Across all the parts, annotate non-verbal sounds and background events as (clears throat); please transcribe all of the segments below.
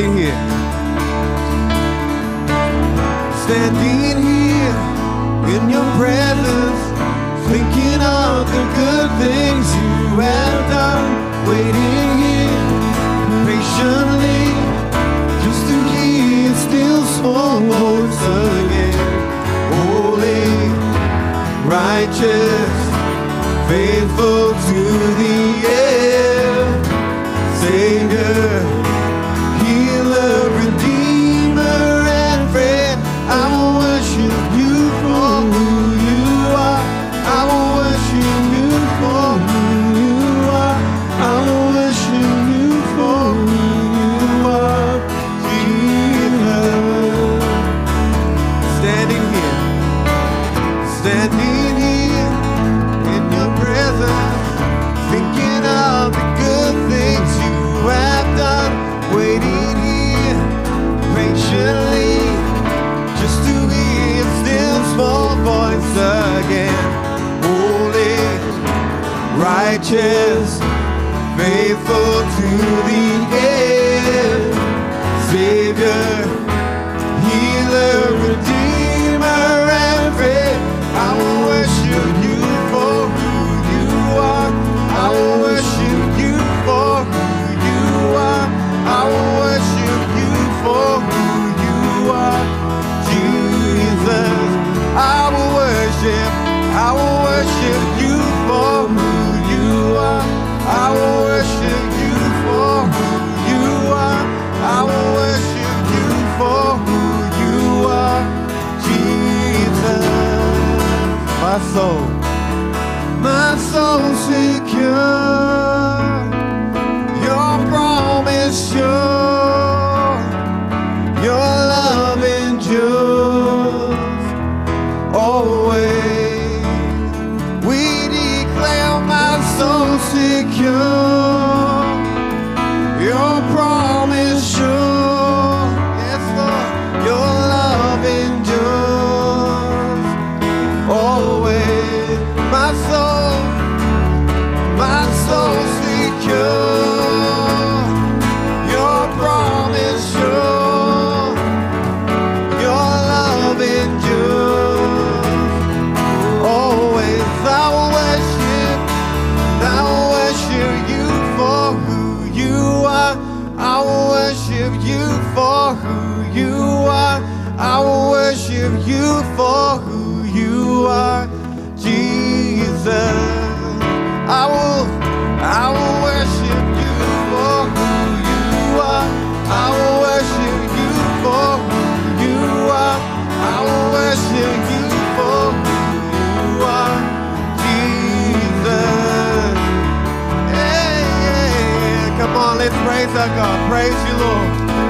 standing here. Standing here in your presence, thinking of the good things you have done, waiting here patiently just to hear still small voice again. Holy, righteous, faithful to the end, Savior, righteous, soul, my soul secure.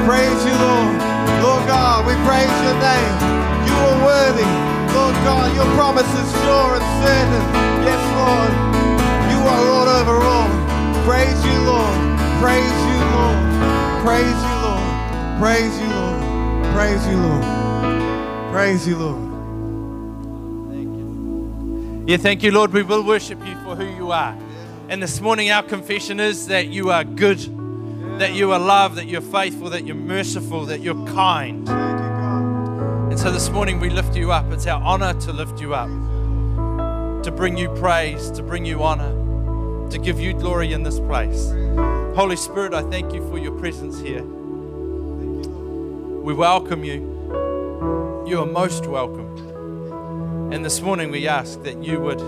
Praise you, Lord. Lord God, we praise your name. You are worthy. Lord God, your promise is sure and certain. Yes, Lord. You are Lord over all. Praise you, Lord. Praise you, Lord. Praise you, Lord. Praise you, Lord. Praise you, Lord. Praise you, Lord. Thank you. Yeah, thank you, Lord. We will worship you for who you are. And this morning, our confession is that you are good, that you are love, that you're faithful, that you're merciful, that you're kind. And so this morning, we lift you up. It's our honor to lift you up, to bring you praise, to bring you honor, to give you glory in this place. Holy Spirit, I thank you for your presence here. We welcome you. You are most welcome. And this morning we ask that you would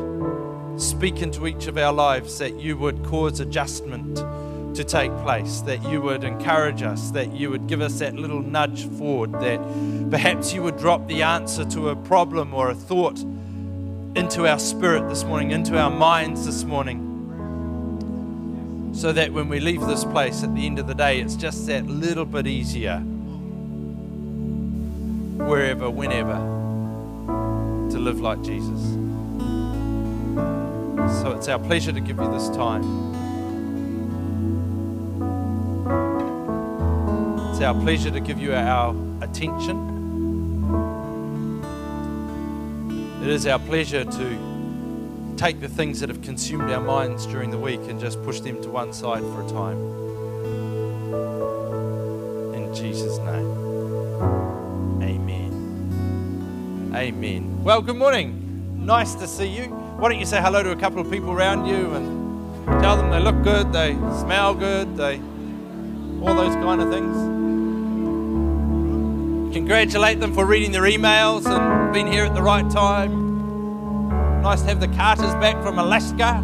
speak into each of our lives, that you would cause adjustment to take place, that you would encourage us, that you would give us that little nudge forward, that perhaps you would drop the answer to a problem or a thought into our spirit this morning, into our minds this morning. So that when we leave this place at the end of the day, it's just that little bit easier, wherever, whenever to live like Jesus. So it's our pleasure to give you this time. our pleasure to give you our attention. It is our pleasure to take the things that have consumed our minds during the week and just push them to one side for a time. In Jesus' name. Amen. Amen. Well, good morning. Nice to see you. Why don't you say hello to a couple of people around you and tell them they look good, they smell good, they all those kind of things. Congratulate them for reading their emails and being here at the right time. Nice to have the Carters back from Alaska.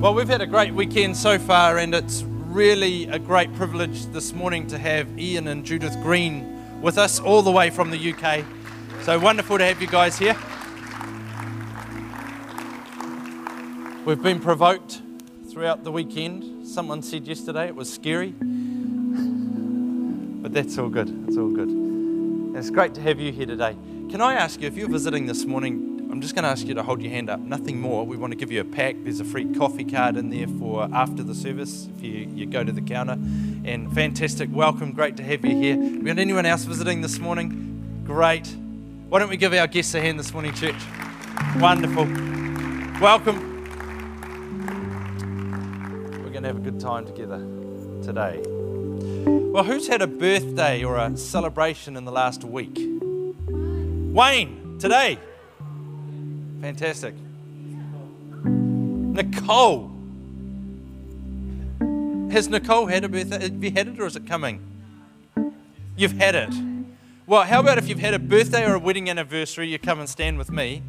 Well, we've had a great weekend so far, and it's really a great privilege this morning to have Ian and Judith Green with us all the way from the UK. So wonderful to have you guys here. We've been provoked throughout the weekend. Someone said yesterday it was scary, but that's all good. It's all good. It's great to have you here today. Can I ask you, if you're visiting this morning, I'm just going to ask you to hold your hand up. Nothing more. We want to give you a pack. There's a free coffee card in there for after the service if you, you go to the counter. And fantastic. Welcome. Great to have you here. We got anyone else visiting this morning? Great. Why don't we give our guests a hand this morning, church? Wonderful. Welcome. We're going to have a good time together today. Well, who's had a birthday or a celebration in the last week? Wayne, today. Fantastic. Nicole. Has Nicole had a birthday? Have you had it or is it coming? You've had it. Well, how about if you've had a birthday or a wedding anniversary, you come and stand with me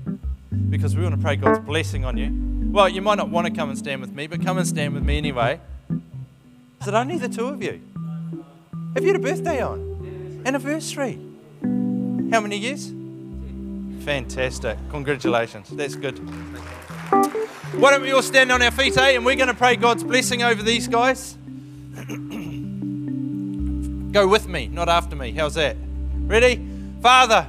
because we want to pray God's blessing on you. Well, you might not want to come and stand with me, but come and stand with me anyway. Is it only the two of you? Have you had a birthday on? Anniversary. How many years? Fantastic. Congratulations. That's good. Why don't we all stand on our feet, eh? And we're going to pray God's blessing over these guys. (clears throat) Go with me, not after me. How's that? Ready? Father,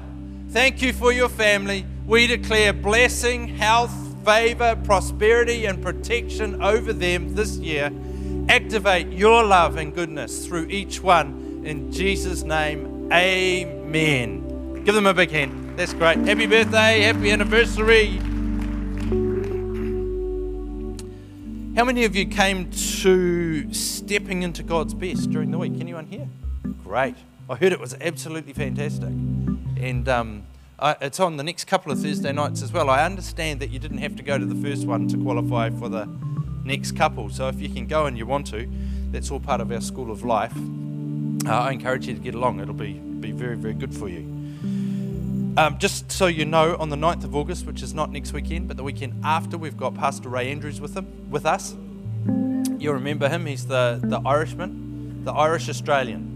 thank you for your family. We declare blessing, health, favor, prosperity, and protection over them this year. Activate your love and goodness through each one. In Jesus' name, amen. Give them a big hand. That's great. Happy birthday, happy anniversary. How many of you came to stepping into God's best during the week? Anyone here? Great. I heard it was absolutely fantastic. And um, I, it's on the next couple of Thursday nights as well. I understand that you didn't have to go to the first one to qualify for the next couple. So if you can go and you want to, that's all part of our School of Life. Uh, I encourage you to get along. It'll be, be very, very good for you. Um, just so you know, on the 9th of August, which is not next weekend, but the weekend after, we've got Pastor Ray Andrews with him, with us. You'll remember him. He's the, the Irishman, the Irish Australian,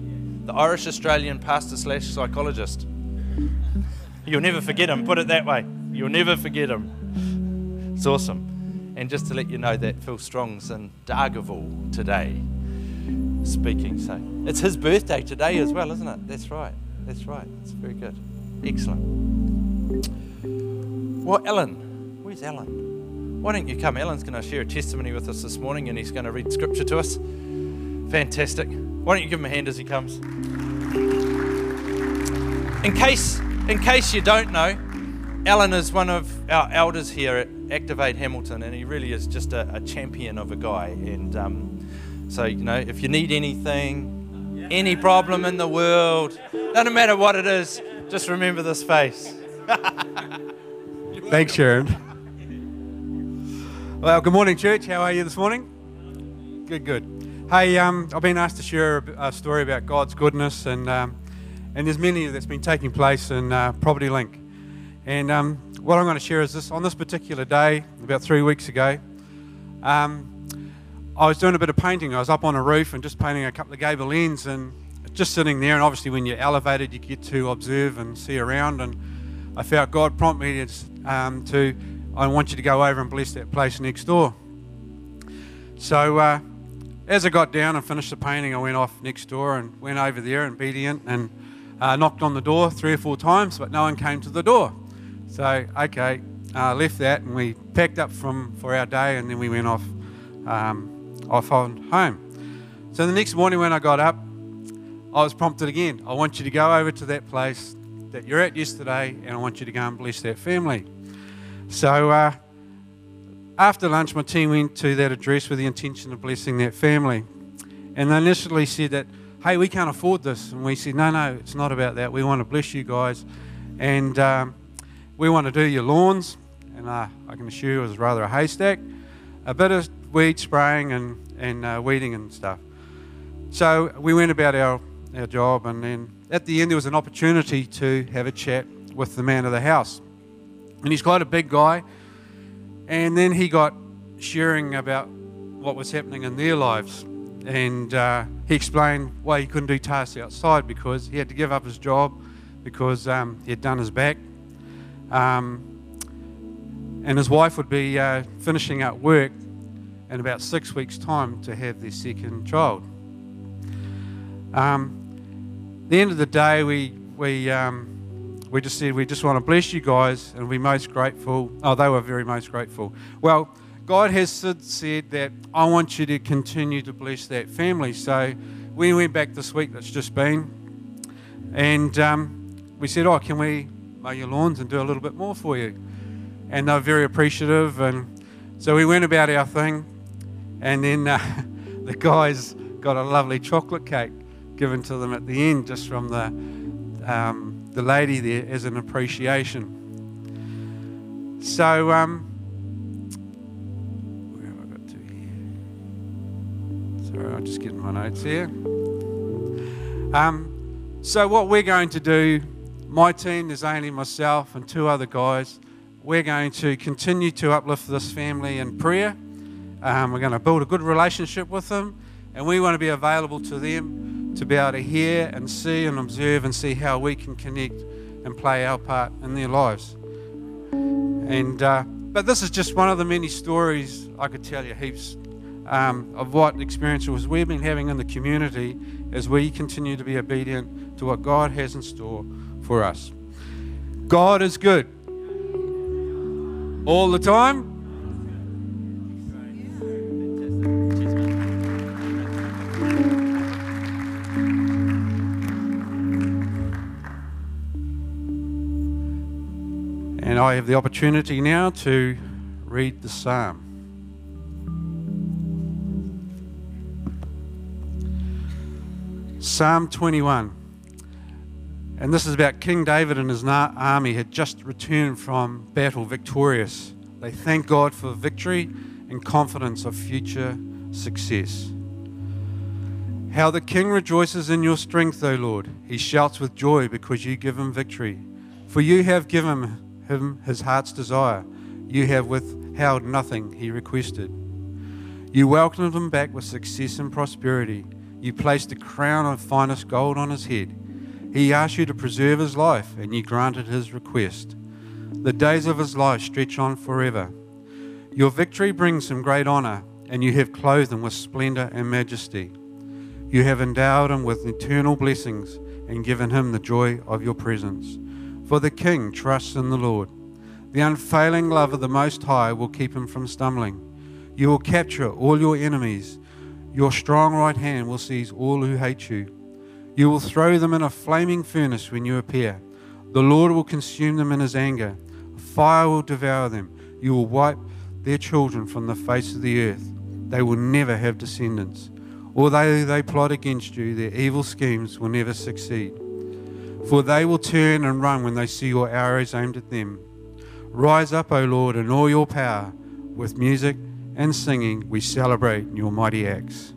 the Irish Australian pastor slash psychologist. You'll never forget him. Put it that way. You'll never forget him. It's awesome. And just to let you know that Phil Strong's in Dargaville today speaking. So it's his birthday today as well, isn't it? That's right. That's right. It's very good. Excellent. Well, Ellen, where's Ellen? Why don't you come? Ellen's going to share a testimony with us this morning and he's going to read scripture to us. Fantastic. Why don't you give him a hand as he comes? In case, in case you don't know, Alan is one of our elders here at Activate Hamilton, and he really is just a, a champion of a guy. And um, so, you know, if you need anything, any problem in the world, doesn't matter what it is, just remember this face. (laughs) Thanks, Sharon. Well, good morning, church. How are you this morning? Good, good. Hey, um, I've been asked to share a, story about God's goodness, and um, and there's many that's been taking place in uh, Property Link. And um, what I'm going to share is this: on this particular day, about three weeks ago, um, I was doing a bit of painting. I was up on a roof and just painting a couple of gable ends, and just sitting there, and obviously when you're elevated, you get to observe and see around. And I felt God prompt me to, um, to I want you to go over and bless that place next door. So uh, as I got down and finished the painting, I went off next door and went over there, and obedient, and uh, knocked on the door three or four times, but no one came to the door. So okay, uh, left that, and we packed up from for our day, and then we went off um, off on home. So the next morning when I got up, I was prompted again. I want you to go over to that place that you're at yesterday, and I want you to go and bless that family. So uh, after lunch, my team went to that address with the intention of blessing that family. And they initially said that, hey, we can't afford this. And we said, no, no, it's not about that. We want to bless you guys. And um, we want to do your lawns. And uh, I can assure you it was rather a haystack. A bit of weed spraying and, and uh, weeding and stuff. So we went about our, our job. And then at the end, there was an opportunity to have a chat with the man of the house. And he's quite a big guy. And then he got sharing about what was happening in their lives. And uh, he explained why he couldn't do tasks outside because he had to give up his job because um, he had done his back. Um, and his wife would be uh, finishing up work in about six weeks' time to have their second child. Um, the end of the day, we we um, we just said we just want to bless you guys and we're most grateful. Oh, they were very most grateful. Well, God has said that I want you to continue to bless that family. So we went back this week that's just been, and um, we said, oh, can we mow your lawns and do a little bit more for you? And they're very appreciative, and so we went about our thing, and then uh, (laughs) the guys got a lovely chocolate cake given to them at the end, just from the um, the lady there as an appreciation. So, um, where have I got to here? Sorry, I'm just getting my notes here. Um, so, what we're going to do, my team, there's only myself and two other guys. We're going to continue to uplift this family in prayer. Um, we're going to build a good relationship with them, and we want to be available to them to be able to hear and see and observe and see how we can connect and play our part in their lives. And uh, but this is just one of the many stories I could tell you heaps um, of what experiences we've been having in the community as we continue to be obedient to what God has in store for us. God is good all the time. And I have the opportunity now to read the psalm. Psalm 21. And this is about King David and his army had just returned from battle victorious. They thank God for victory and confidence of future success. How the king rejoices in your strength, O Lord. He shouts with joy because you give him victory. For you have given him his heart's desire. You have withheld nothing he requested. You welcomed him back with success and prosperity. You placed a crown of finest gold on his head. He asked you to preserve his life, and you granted his request. The days of his life stretch on forever. Your victory brings him great honor, and you have clothed him with splendor and majesty. You have endowed him with eternal blessings and given him the joy of your presence. For the king trusts in the Lord. The unfailing love of the Most High will keep him from stumbling. You will capture all your enemies. Your strong right hand will seize all who hate you. You will throw them in a flaming furnace when you appear. The Lord will consume them in his anger. Fire will devour them. You will wipe their children from the face of the earth. They will never have descendants. Although they plot against you, their evil schemes will never succeed for they will turn and run when they see your arrows aimed at them. Rise up, O Lord, in all your power. With music and singing, we celebrate your mighty acts.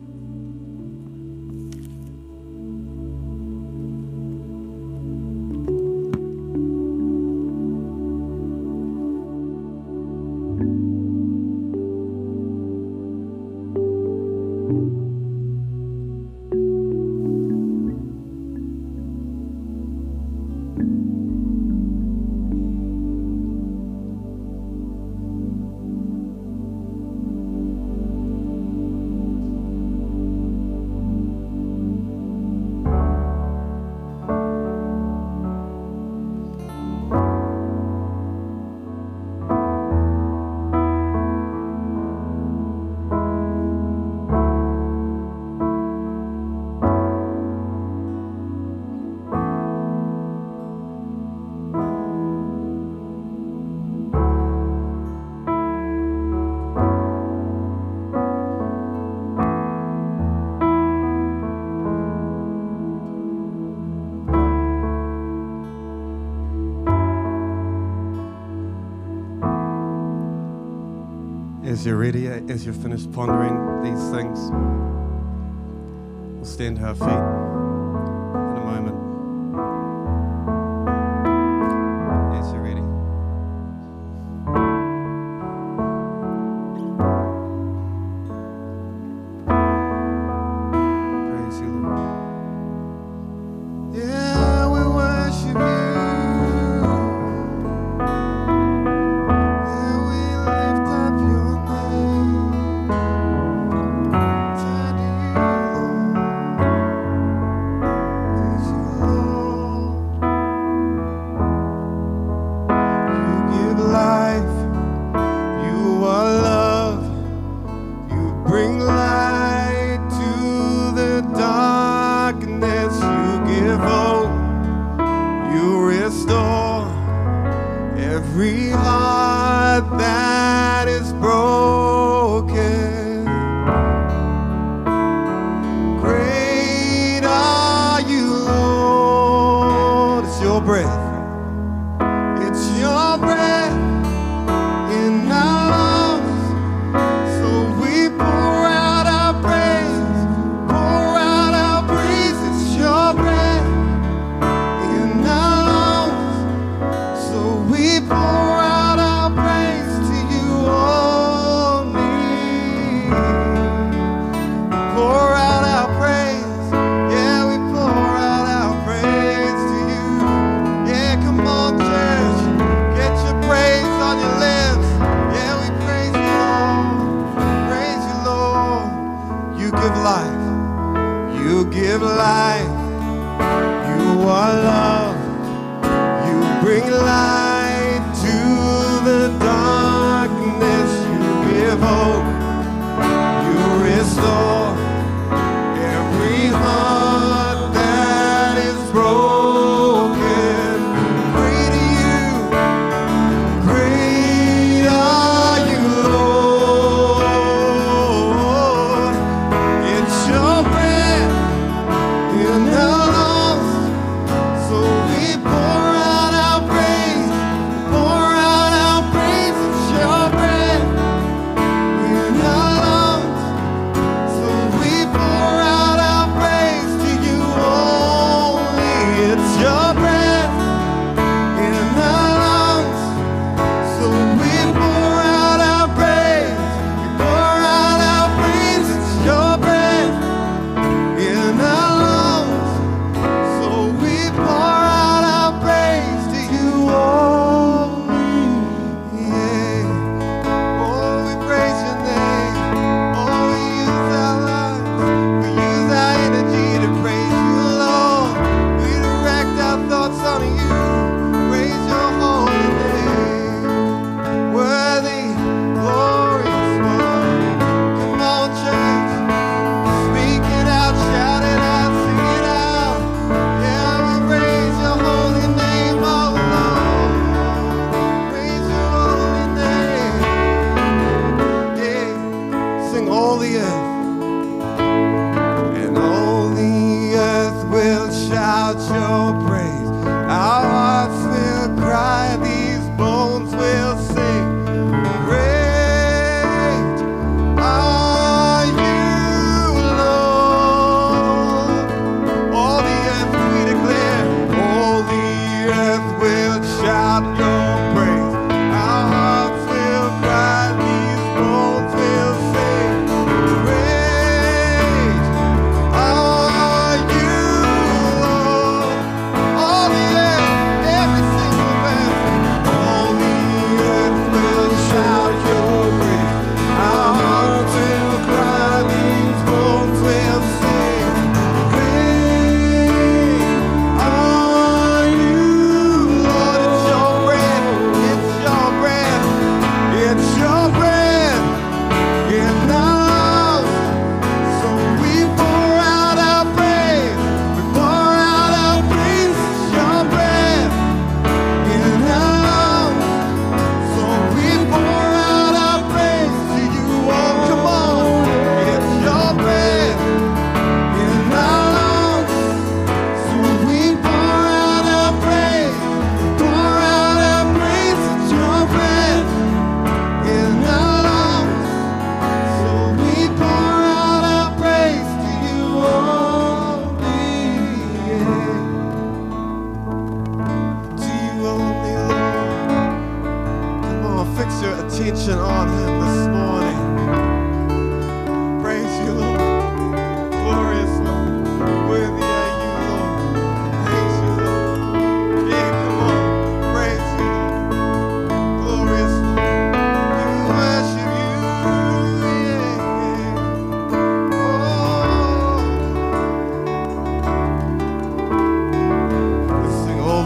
As you're finished pondering heart that is broken.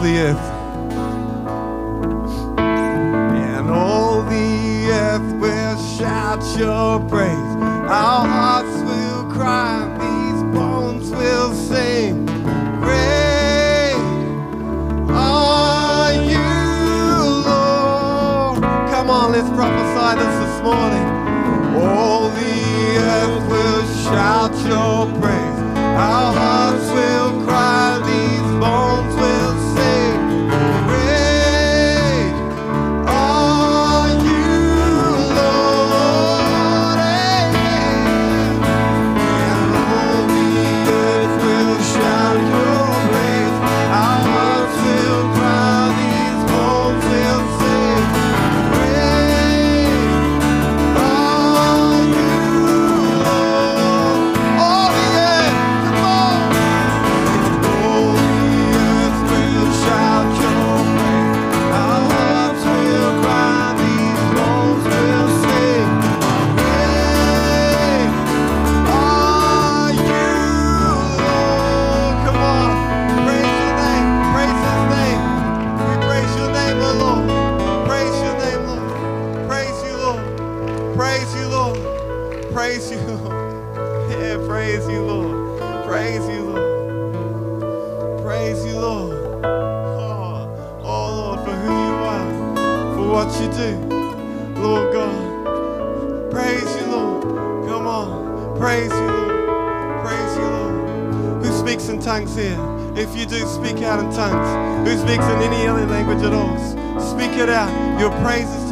the earth. And all the earth will shout your praise. Our hearts will cry, these bones will sing. Great are you, Lord. Come on, let's prophesy this this morning. All the earth will shout your praise. Our hearts here. If you do, speak out in tongues. Who speaks in any other language at all? Speak it out. Your praises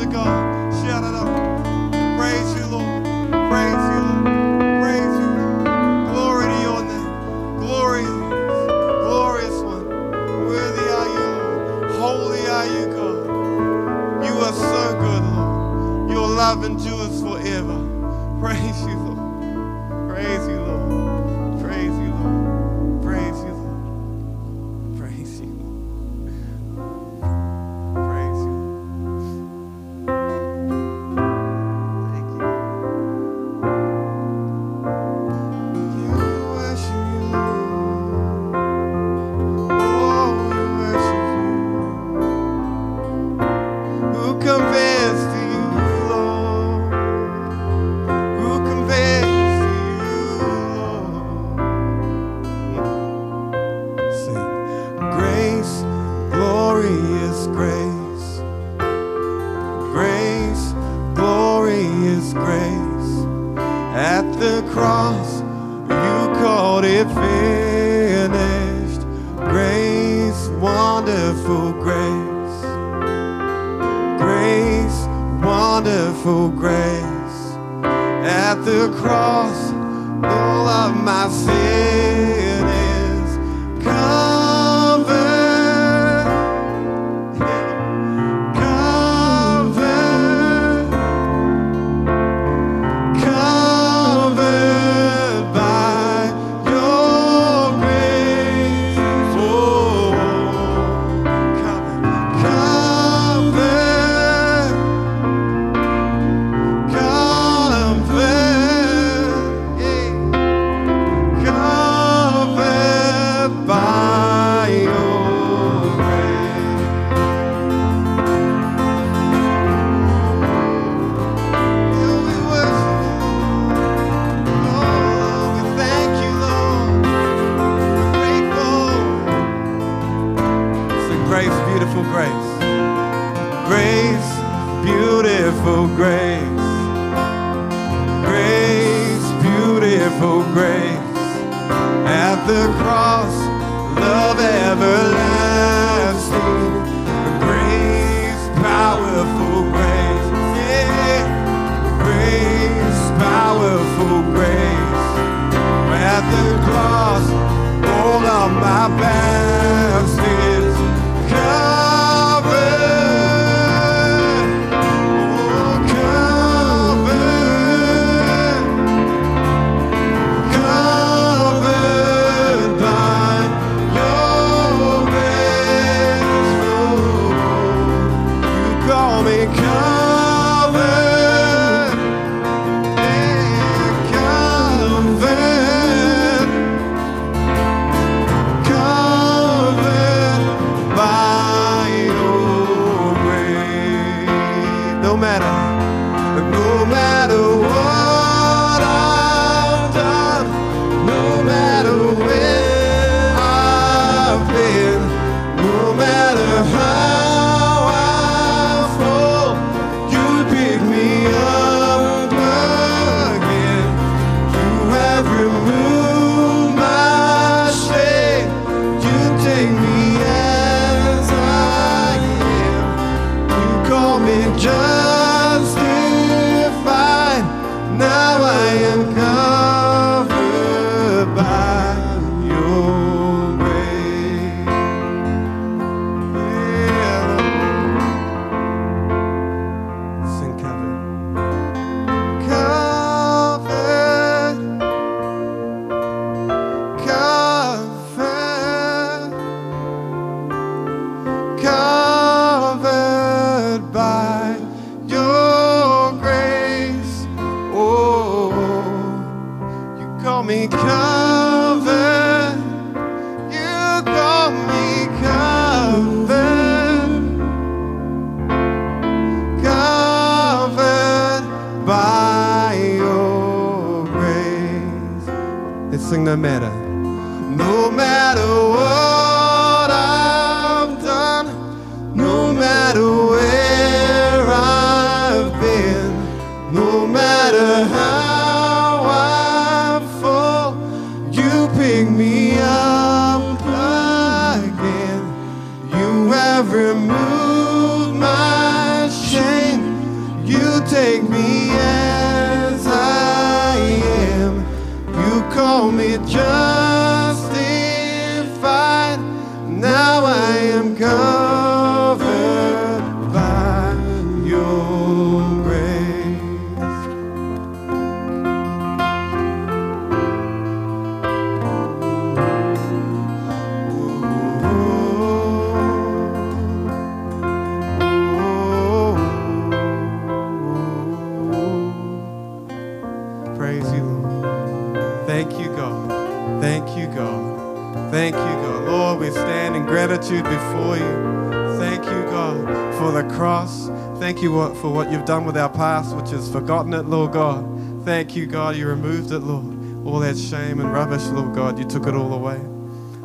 done with our past, which is forgotten it, Lord God. Thank you, God, you removed it, Lord. All that shame and rubbish, Lord God, you took it all away.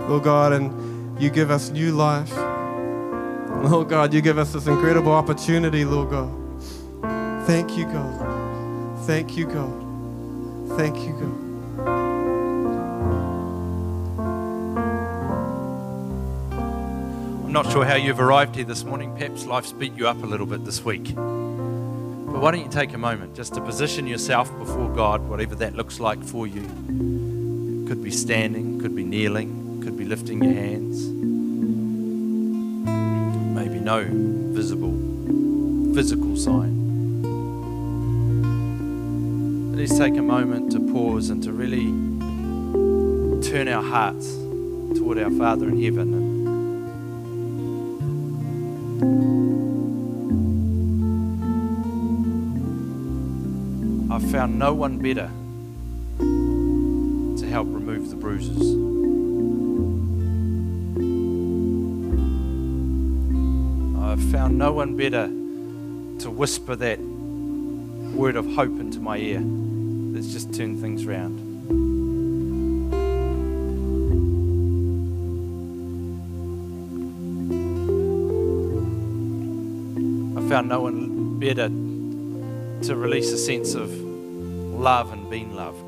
Lord God, and you give us new life. Lord God, you give us this incredible opportunity, Lord God. Thank you, God. Thank you, God. Thank you, God. I'm not sure how you've arrived here this morning. Perhaps life's beat you up a little bit this week. Why don't you take a moment just to position yourself before God, whatever that looks like for you? Could be standing, could be kneeling, could be lifting your hands. Maybe no visible physical sign. Let's take a moment to pause and to really turn our hearts toward our Father in heaven. Found no one better to help remove the bruises. I've found no one better to whisper that word of hope into my ear that's just turned things round. I found no one better to release a sense of love and being loved.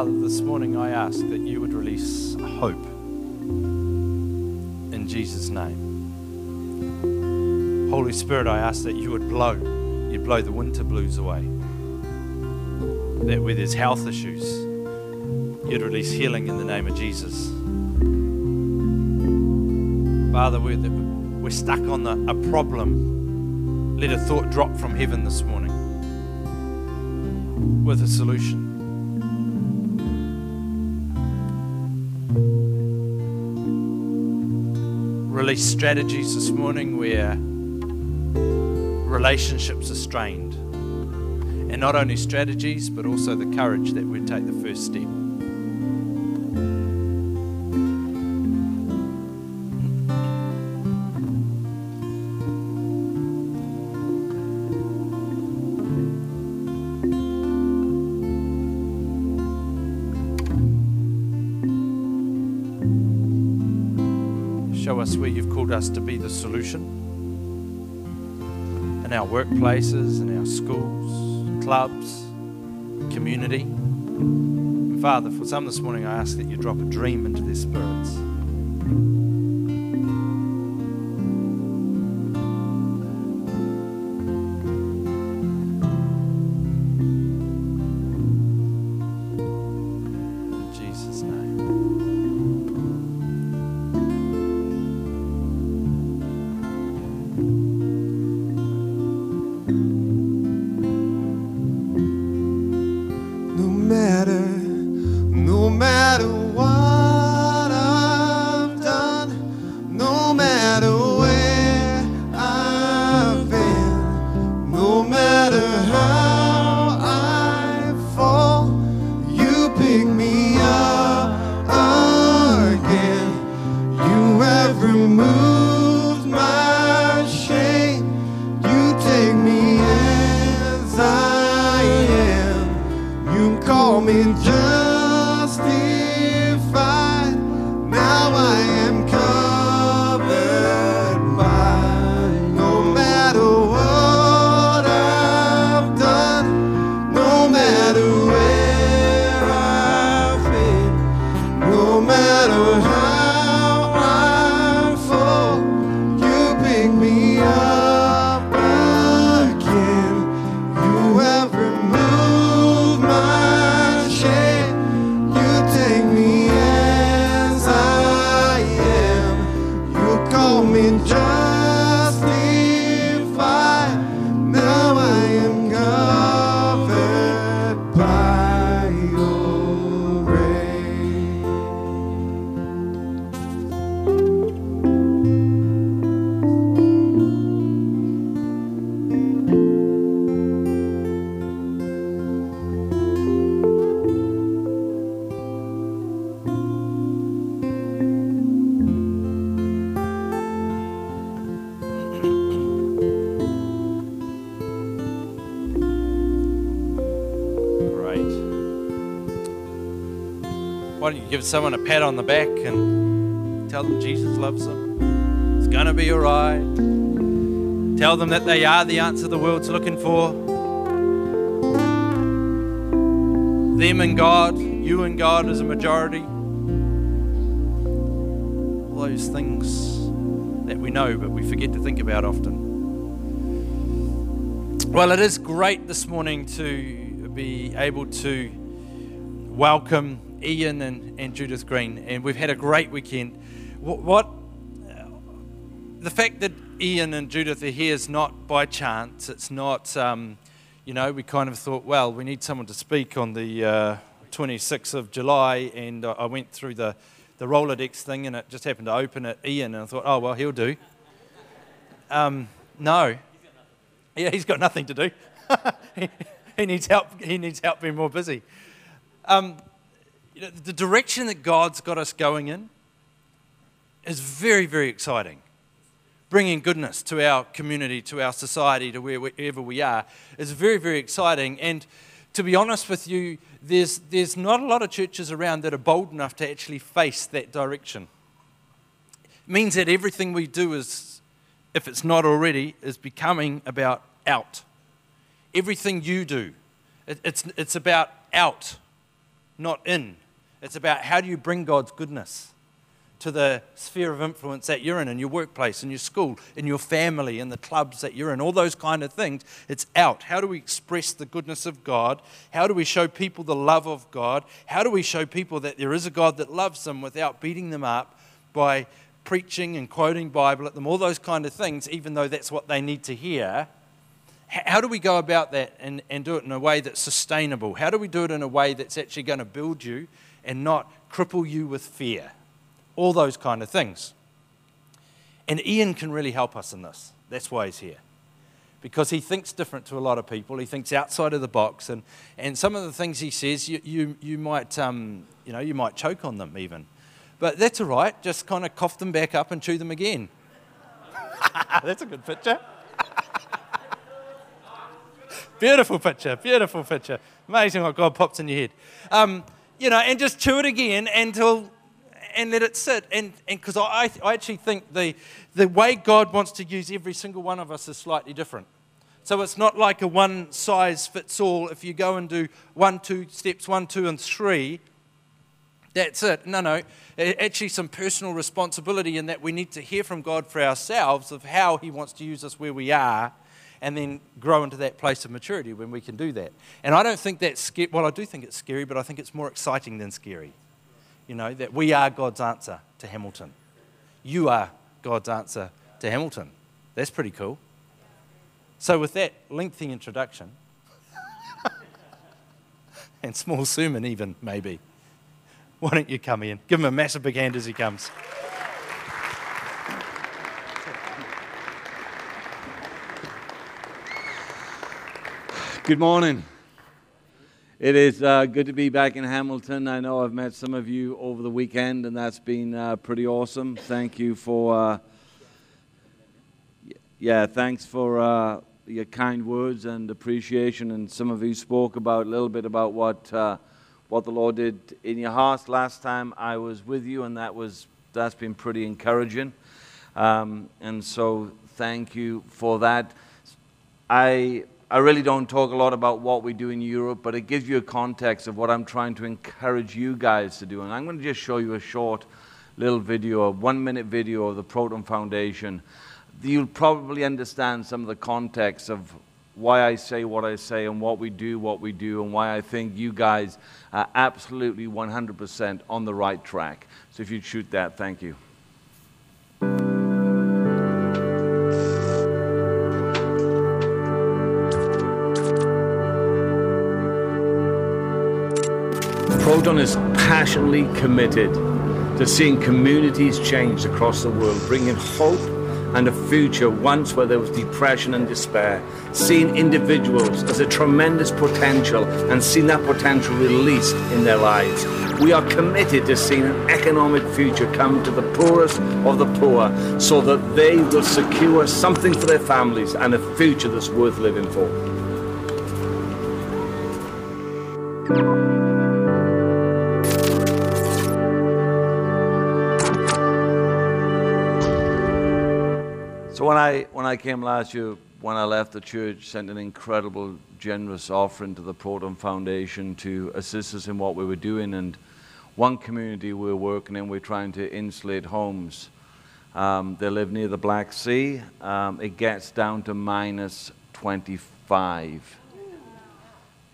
Father, this morning I ask that you would release hope in Jesus' name. Holy Spirit, I ask that you would blow, you'd blow the winter blues away. That where there's health issues, you'd release healing in the name of Jesus. Father, we're, we're stuck on the, a problem. Let a thought drop from heaven this morning with a solution. Release strategies this morning where relationships are strained And not only strategies, but also the courage that we'd take the first step. Called us to be the solution in our workplaces, in our schools, clubs, community. And Father, for some this morning, I ask that you drop a dream into their spirits. Give someone a pat on the back and tell them Jesus loves them? It's going to be all right. Tell them that they are the answer the world's looking for. Them and God, you and God as a majority. All those things that we know but we forget to think about often. Well, it is great this morning to be able to welcome Ian and, and Judith Green, and we've had a great weekend. What, what the fact that Ian and Judith are here is not by chance. It's not, um, you know, we kind of thought, well, we need someone to speak on the uh, 26th of July, and I I went through the, the Rolodex thing, and it just happened to open at Ian, and I thought, oh, well, he'll do. Um, no. Yeah, he's got nothing to do. (laughs) he, he needs help. He needs help being more busy. Um, you know, the direction that God's got us going in is very, very exciting. Bringing goodness to our community, to our society, to where- wherever we are is very, very exciting. And to be honest with you, there's, there's not a lot of churches around that are bold enough to actually face that direction. It means that everything we do is, if it's not already, is becoming about out. Everything you do, it, it's, it's about out, not in. It's about how do you bring God's goodness to the sphere of influence that you're in, in your workplace, in your school, in your family, in the clubs that you're in, all those kind of things. It's out. How do we express the goodness of God? How do we show people the love of God? How do we show people that there is a God that loves them without beating them up by preaching and quoting Bible at them, all those kind of things, even though that's what they need to hear? How do we go about that and, and do it in a way that's sustainable? How do we do it in a way that's actually going to build you and not cripple you with fear? All those kind of things. And Ian can really help us in this. That's why he's here. because he thinks different to a lot of people. He thinks outside of the box, and, and some of the things he says, you, you, you, might, um, you, know, you might choke on them even. But that's all right. Just kind of cough them back up and chew them again. (laughs) that's a good picture. (laughs) beautiful picture, beautiful picture. Amazing what God pops in your head. Um, you know, and just chew it again until and let it sit. And because I, I actually think the, the way God wants to use every single one of us is slightly different. So it's not like a one size fits all. If you go and do one, two steps, one, two, and three, that's it. No, no. Actually, some personal responsibility in that we need to hear from God for ourselves of how He wants to use us where we are and then grow into that place of maturity when we can do that. And I don't think that's scary. Well, I do think it's scary, but I think it's more exciting than scary you know, that we are God's answer to Hamilton. You are God's answer to Hamilton. That's pretty cool. So, with that lengthy introduction, (laughs) and small sermon, even maybe, why don't you come in? Give him a massive big hand as he comes. Good morning. It is uh, good to be back in Hamilton. I know I've met some of you over the weekend, and that's been uh, pretty awesome. Thank you for, uh, yeah, thanks for uh, your kind words and appreciation. And some of you spoke about a little bit about what uh, what the Lord did in your hearts last time I was with you, and that was that's been pretty encouraging. Um, and so, thank you for that. I I really don't talk a lot about what we do in Europe, but it gives you a context of what I'm trying to encourage you guys to do. And I'm going to just show you a short little video, a one minute video of the Proton Foundation. You'll probably understand some of the context of why I say what I say and what we do, what we do, and why I think you guys are absolutely 100% on the right track. So if you'd shoot that, thank you. Proton is passionately committed to seeing communities changed across the world, bringing hope and a future once where there was depression and despair, seeing individuals as a tremendous potential and seeing that potential released in their lives. We are committed to seeing an economic future come to the poorest of the poor so that they will secure something for their families and a future that's worth living for. So when I when I came last year, when I left the church, sent an incredible, generous offering to the Proton Foundation to assist us in what we were doing. And one community we were working in, we we're trying to insulate homes. Um, they live near the Black Sea. Um, it gets down to minus 25.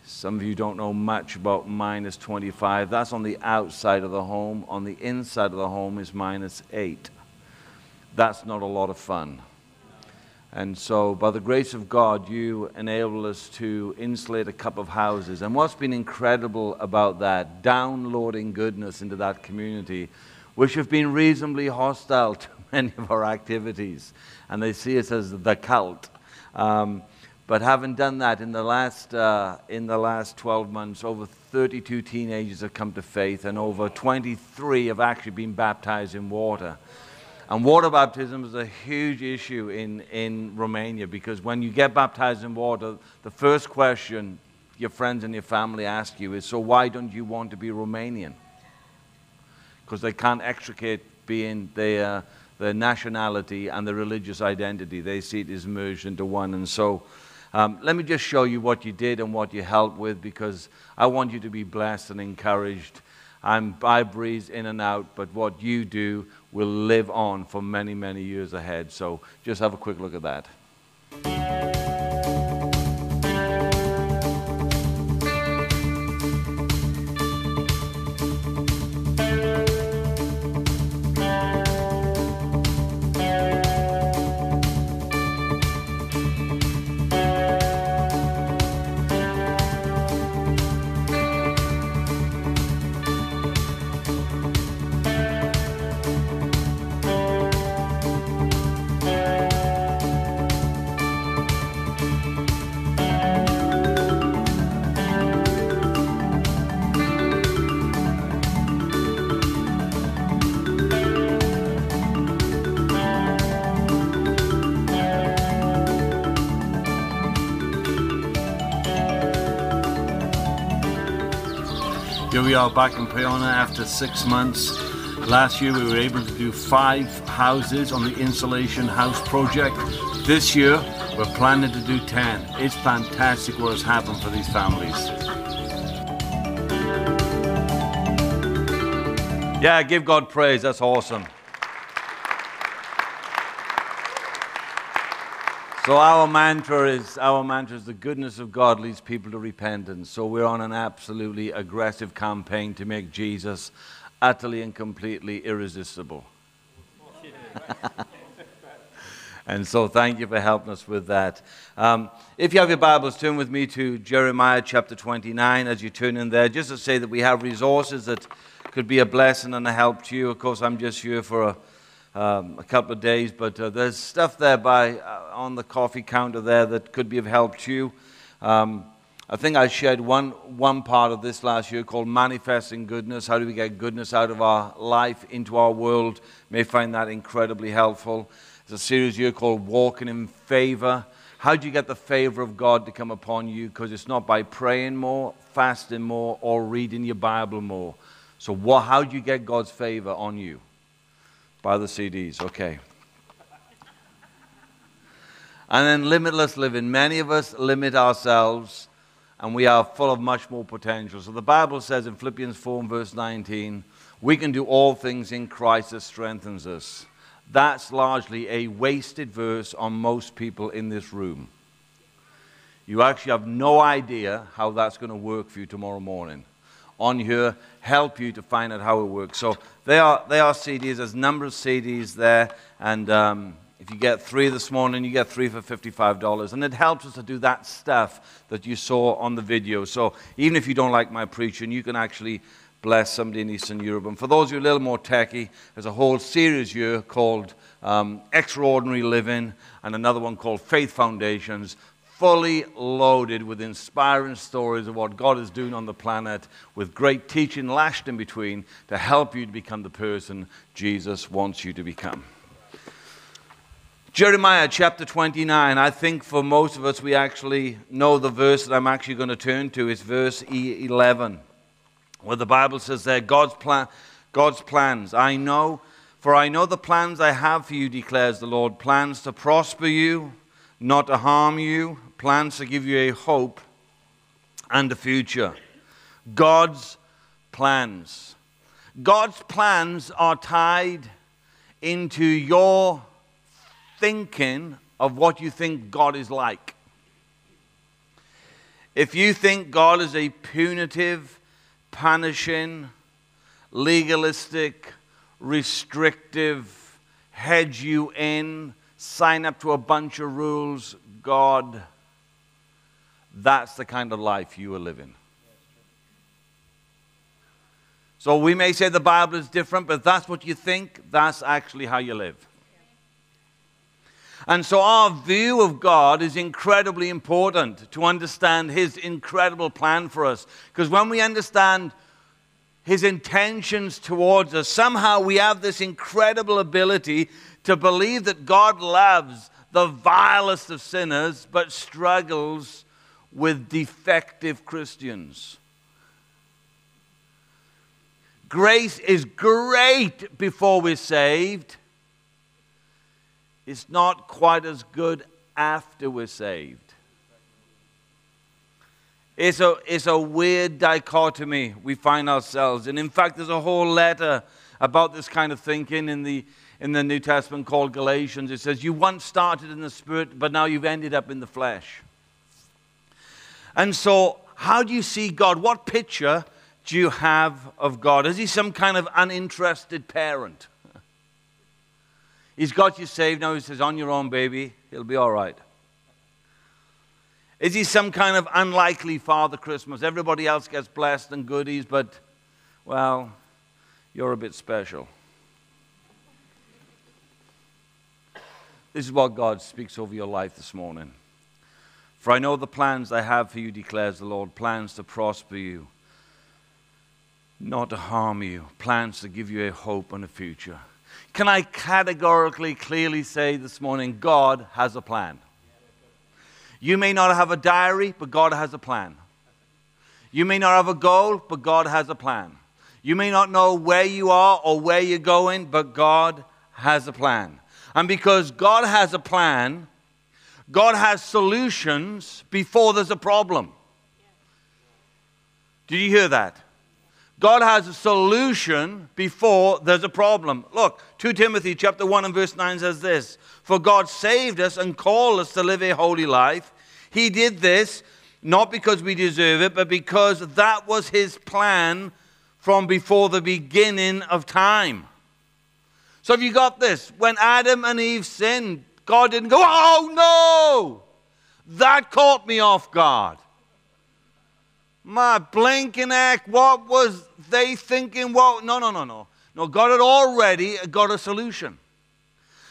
Some of you don't know much about minus 25. That's on the outside of the home. On the inside of the home is minus 8. That's not a lot of fun. And so, by the grace of God, you enable us to insulate a couple of houses. And what's been incredible about that, downloading goodness into that community, which have been reasonably hostile to (laughs) many of our activities, and they see us as the cult. Um, but having done that in the last uh, in the last 12 months, over 32 teenagers have come to faith, and over 23 have actually been baptized in water. And water baptism is a huge issue in, in Romania because when you get baptized in water, the first question your friends and your family ask you is, So why don't you want to be Romanian? Because they can't extricate being their, their nationality and their religious identity. They see it as merged into one. And so um, let me just show you what you did and what you helped with because I want you to be blessed and encouraged. I'm, I breeze in and out, but what you do will live on for many, many years ahead. So just have a quick look at that. Back in Prayona after six months. Last year we were able to do five houses on the insulation house project. This year we're planning to do 10. It's fantastic what has happened for these families. Yeah, give God praise. That's awesome. So our mantra is our mantra is the goodness of God leads people to repentance. So we're on an absolutely aggressive campaign to make Jesus utterly and completely irresistible. (laughs) and so thank you for helping us with that. Um, if you have your Bibles, turn with me to Jeremiah chapter 29 as you turn in there, just to say that we have resources that could be a blessing and a help to you. Of course, I'm just here for a um, a couple of days, but uh, there's stuff there by uh, on the coffee counter there that could be of help to you. Um, I think I shared one, one part of this last year called Manifesting Goodness. How do we get goodness out of our life into our world? You may find that incredibly helpful. There's a series here called Walking in Favor. How do you get the favor of God to come upon you? Because it's not by praying more, fasting more, or reading your Bible more. So, what, how do you get God's favor on you? Buy the CDs, okay. And then limitless living. Many of us limit ourselves and we are full of much more potential. So the Bible says in Philippians 4 and verse 19, we can do all things in Christ that strengthens us. That's largely a wasted verse on most people in this room. You actually have no idea how that's going to work for you tomorrow morning on here, help you to find out how it works. So they are, they are CDs. There's a number of CDs there. And um, if you get three this morning, you get three for $55. And it helps us to do that stuff that you saw on the video. So even if you don't like my preaching, you can actually bless somebody in Eastern Europe. And for those who are a little more techy, there's a whole series here called um, Extraordinary Living and another one called Faith Foundations fully loaded with inspiring stories of what God is doing on the planet, with great teaching lashed in between to help you to become the person Jesus wants you to become. Jeremiah chapter 29. I think for most of us, we actually know the verse that I'm actually going to turn to. It's verse 11, where the Bible says there, God's, plan, God's plans. I know, for I know the plans I have for you, declares the Lord plans to prosper you, not to harm you, plans to give you a hope and a future. God's plans. God's plans are tied into your thinking of what you think God is like. If you think God is a punitive, punishing, legalistic, restrictive, hedge you in, sign up to a bunch of rules, God that's the kind of life you are living. So we may say the Bible is different, but that's what you think, that's actually how you live. And so our view of God is incredibly important to understand His incredible plan for us. Because when we understand His intentions towards us, somehow we have this incredible ability to believe that God loves the vilest of sinners, but struggles with defective Christians. Grace is great before we're saved. It's not quite as good after we're saved. It's a, it's a weird dichotomy we find ourselves in. In fact, there's a whole letter about this kind of thinking in the, in the New Testament called Galatians. It says, You once started in the spirit, but now you've ended up in the flesh. And so, how do you see God? What picture do you have of God? Is he some kind of uninterested parent? He's got you saved. Now he says, On your own, baby. He'll be all right. Is he some kind of unlikely Father Christmas? Everybody else gets blessed and goodies, but, well, you're a bit special. This is what God speaks over your life this morning. For I know the plans I have for you, declares the Lord plans to prosper you, not to harm you, plans to give you a hope and a future. Can I categorically, clearly say this morning, God has a plan? You may not have a diary, but God has a plan. You may not have a goal, but God has a plan. You may not know where you are or where you're going, but God has a plan. And because God has a plan, God has solutions before there's a problem. Did you hear that? God has a solution before there's a problem. Look, 2 Timothy chapter 1 and verse 9 says this For God saved us and called us to live a holy life. He did this not because we deserve it, but because that was His plan from before the beginning of time. So, have you got this? When Adam and Eve sinned, God didn't go, Oh no! That caught me off guard. My blinking heck, what was they thinking? What? No, no, no, no. No, God had already got a solution.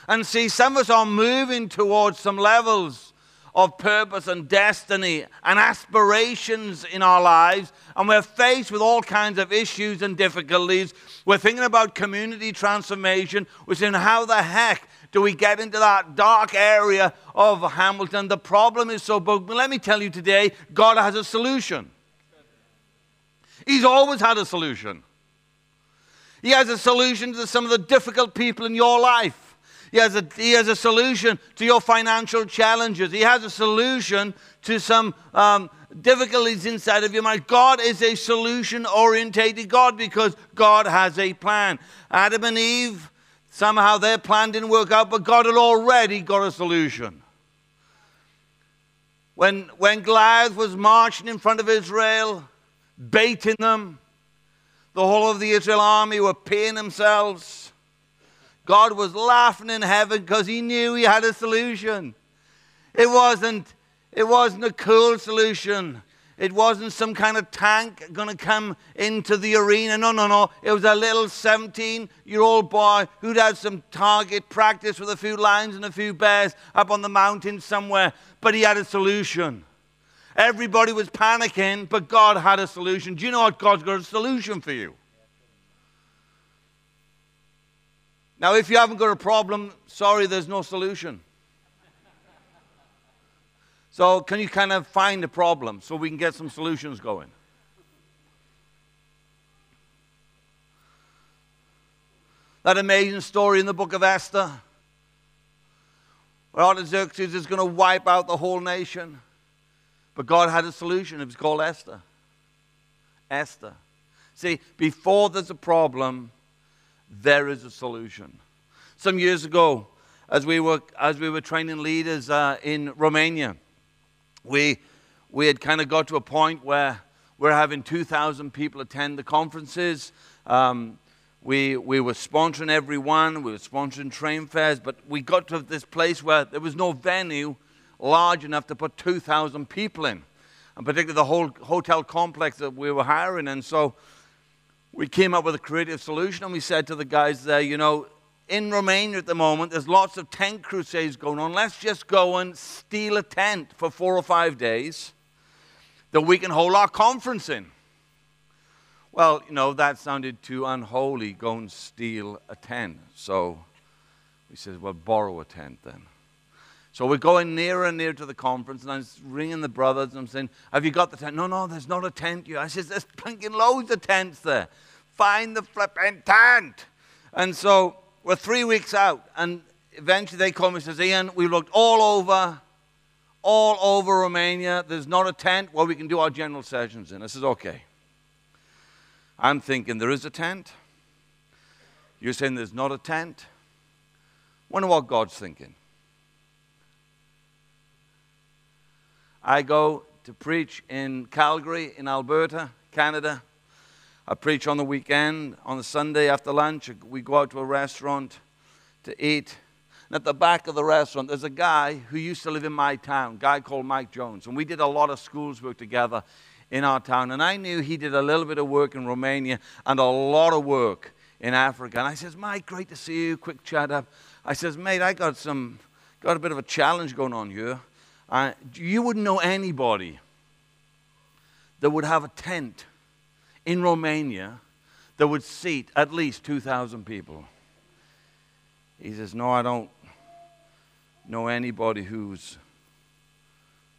And see, some of us are moving towards some levels of purpose and destiny and aspirations in our lives, and we're faced with all kinds of issues and difficulties. We're thinking about community transformation. We're saying, how the heck do we get into that dark area of Hamilton? The problem is so big. But let me tell you today, God has a solution. He's always had a solution. He has a solution to some of the difficult people in your life. He has, a, he has a solution to your financial challenges. He has a solution to some um, difficulties inside of your mind. God is a solution orientated God because God has a plan. Adam and Eve, somehow their plan didn't work out, but God had already got a solution. When, when Goliath was marching in front of Israel, baiting them. The whole of the Israel army were paying themselves. God was laughing in heaven because he knew he had a solution. It wasn't, it wasn't a cool solution. It wasn't some kind of tank going to come into the arena. No, no, no. It was a little 17 year old boy who'd had some target practice with a few lions and a few bears up on the mountain somewhere, but he had a solution. Everybody was panicking, but God had a solution. Do you know what? God's got a solution for you. Now, if you haven't got a problem, sorry, there's no solution. So, can you kind of find a problem so we can get some solutions going? That amazing story in the book of Esther, where Artaxerxes is going to wipe out the whole nation. But God had a solution. It was called Esther. Esther. See, before there's a problem, there is a solution. Some years ago, as we were, as we were training leaders uh, in Romania, we, we had kind of got to a point where we're having 2,000 people attend the conferences. Um, we, we were sponsoring everyone, we were sponsoring train fairs, but we got to this place where there was no venue large enough to put 2,000 people in, and particularly the whole hotel complex that we were hiring. And so we came up with a creative solution, and we said to the guys there, you know, in Romania at the moment, there's lots of tent crusades going on. Let's just go and steal a tent for four or five days that we can hold our conference in. Well, you know, that sounded too unholy, go and steal a tent. So we said, well, borrow a tent then. So we're going nearer and nearer to the conference, and I'm ringing the brothers, and I'm saying, Have you got the tent? No, no, there's not a tent here. I says, There's plenty loads of tents there. Find the flipping tent. And so we're three weeks out, and eventually they call me and says, Ian, we looked all over, all over Romania. There's not a tent where we can do our general sessions in. I says, Okay. I'm thinking there is a tent. You're saying there's not a tent. Wonder what God's thinking. I go to preach in Calgary, in Alberta, Canada. I preach on the weekend. On the Sunday after lunch, we go out to a restaurant to eat. And at the back of the restaurant, there's a guy who used to live in my town, a guy called Mike Jones. And we did a lot of schools work together in our town. And I knew he did a little bit of work in Romania and a lot of work in Africa. And I says, Mike, great to see you. Quick chat up. I says, mate, I got some, got a bit of a challenge going on here. Uh, you wouldn't know anybody that would have a tent in Romania that would seat at least 2,000 people. He says, No, I don't know anybody who's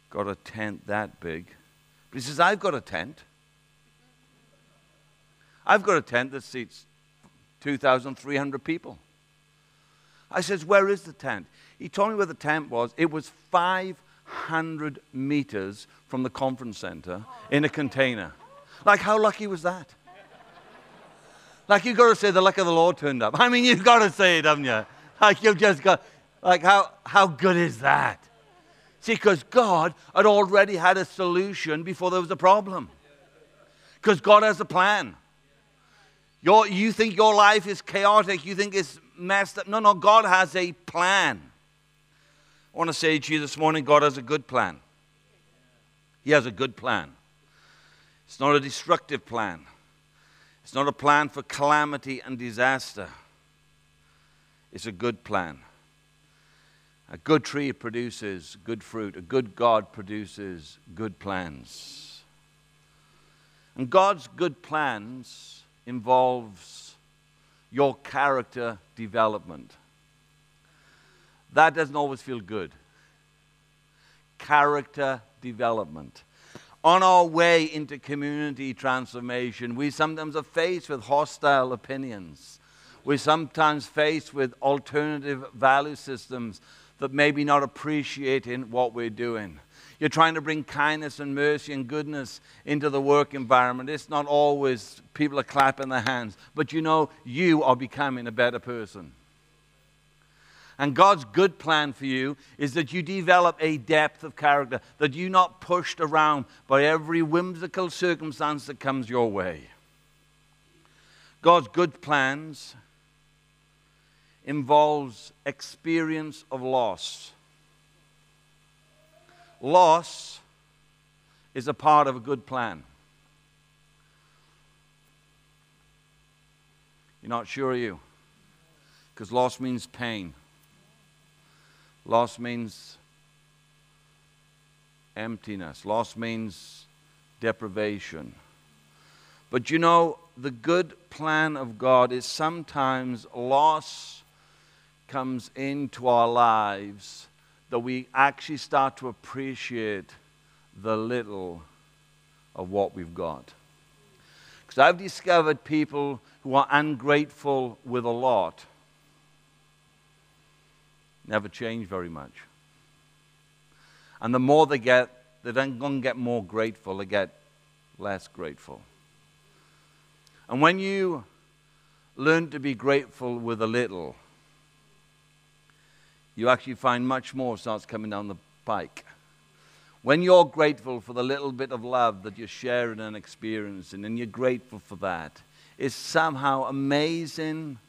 got a tent that big. But he says, I've got a tent. I've got a tent that seats 2,300 people. I says, Where is the tent? He told me where the tent was. It was 500 meters from the conference center in a container. Like, how lucky was that? Like, you've got to say the luck of the Lord turned up. I mean, you've got to say it, haven't you? Like, you've just got, like, how, how good is that? See, because God had already had a solution before there was a problem. Because God has a plan. Your, you think your life is chaotic, you think it's messed up. No, no, God has a plan. I want to say to you this morning God has a good plan. He has a good plan. It's not a destructive plan, it's not a plan for calamity and disaster. It's a good plan. A good tree produces good fruit. A good God produces good plans. And God's good plans involves your character development. That doesn't always feel good. Character development. On our way into community transformation, we sometimes are faced with hostile opinions. We're sometimes faced with alternative value systems that maybe not appreciating what we're doing. You're trying to bring kindness and mercy and goodness into the work environment. It's not always people are clapping their hands, but you know, you are becoming a better person. And God's good plan for you is that you develop a depth of character, that you're not pushed around by every whimsical circumstance that comes your way. God's good plans involves experience of loss. Loss is a part of a good plan. You're not sure, are you? Because loss means pain. Loss means emptiness. Loss means deprivation. But you know, the good plan of God is sometimes loss comes into our lives that we actually start to appreciate the little of what we've got. Because I've discovered people who are ungrateful with a lot never change very much. And the more they get, they don't get more grateful, they get less grateful. And when you learn to be grateful with a little, you actually find much more starts coming down the pike. When you're grateful for the little bit of love that you're sharing and experiencing, and you're grateful for that, it's somehow amazing,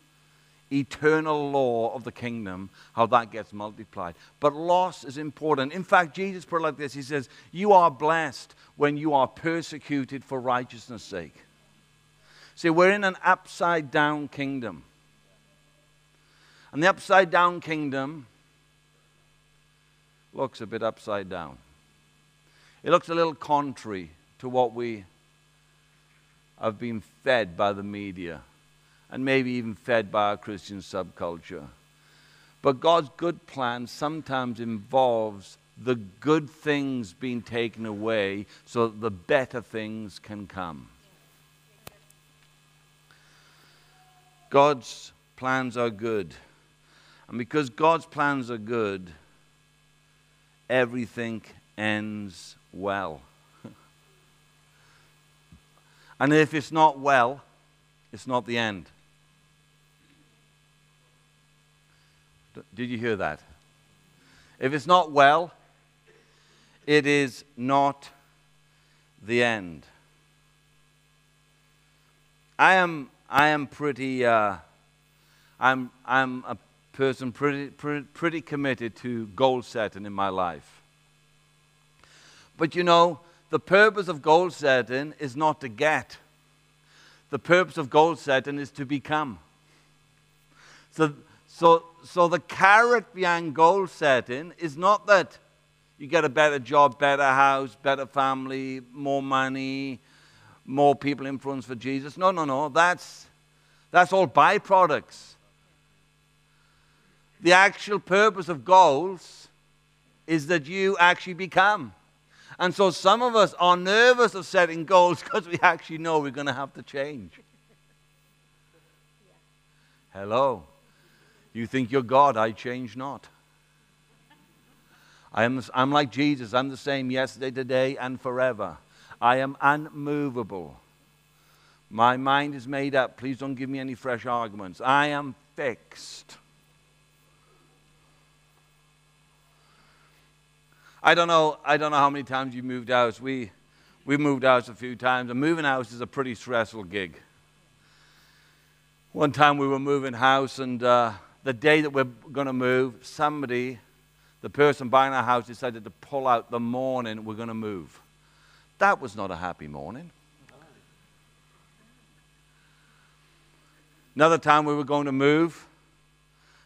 eternal law of the kingdom, how that gets multiplied. But loss is important. In fact, Jesus put it like this He says, You are blessed when you are persecuted for righteousness' sake. See, we're in an upside down kingdom. And the upside down kingdom looks a bit upside down. It looks a little contrary to what we have been fed by the media and maybe even fed by our Christian subculture. But God's good plan sometimes involves the good things being taken away so that the better things can come. God's plans are good. And because God's plans are good, everything ends well. (laughs) and if it's not well, it's not the end. Did you hear that? If it's not well, it is not the end. I am, I am pretty, uh, I'm, I'm a person pretty, pretty, pretty committed to goal setting in my life. But you know, the purpose of goal setting is not to get. The purpose of goal setting is to become. So, so, so the carrot behind goal setting is not that you get a better job, better house, better family, more money, more people influenced for Jesus. No, no, no. That's, that's all byproducts the actual purpose of goals is that you actually become. And so some of us are nervous of setting goals (laughs) because we actually know we're going to have to change. Hello. You think you're God, I change not. I am, I'm like Jesus. I'm the same yesterday, today, and forever. I am unmovable. My mind is made up. Please don't give me any fresh arguments. I am fixed. I don't know, I don't know how many times you moved house. We, we moved house a few times. And moving house is a pretty stressful gig. One time we were moving house, and uh, the day that we're going to move, somebody, the person buying our house, decided to pull out the morning we're going to move. That was not a happy morning. Another time we were going to move,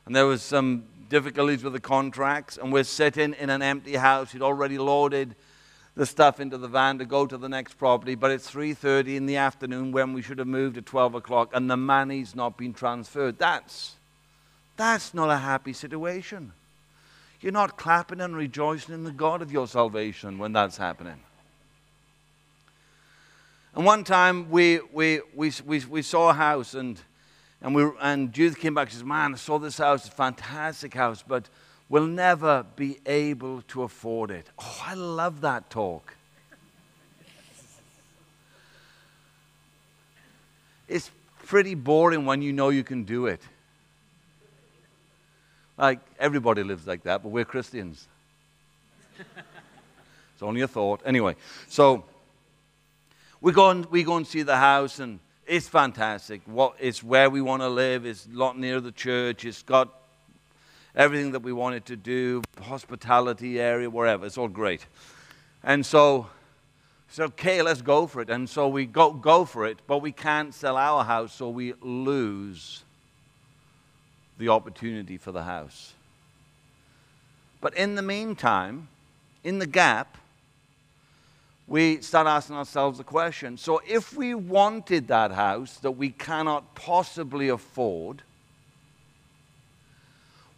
and there was some difficulties with the contracts, and we're sitting in an empty house. He'd already loaded the stuff into the van to go to the next property, but it's 3.30 in the afternoon when we should have moved at 12 o'clock, and the money's not been transferred. That's, that's not a happy situation. You're not clapping and rejoicing in the God of your salvation when that's happening. And one time we, we, we, we, we saw a house, and, and, we, and Judith came back and says, Man, I saw this house, it's a fantastic house, but we'll never be able to afford it. Oh, I love that talk. It's pretty boring when you know you can do it. Like, everybody lives like that, but we're Christians. (laughs) it's only a thought. Anyway, so we go and, we go and see the house, and it's fantastic. What, it's where we want to live. It's a lot near the church. It's got everything that we wanted to do, hospitality area, wherever. It's all great. And so, so okay, let's go for it. And so we go, go for it, but we can't sell our house, so we lose the opportunity for the house. But in the meantime, in the gap, we start asking ourselves the question so if we wanted that house that we cannot possibly afford,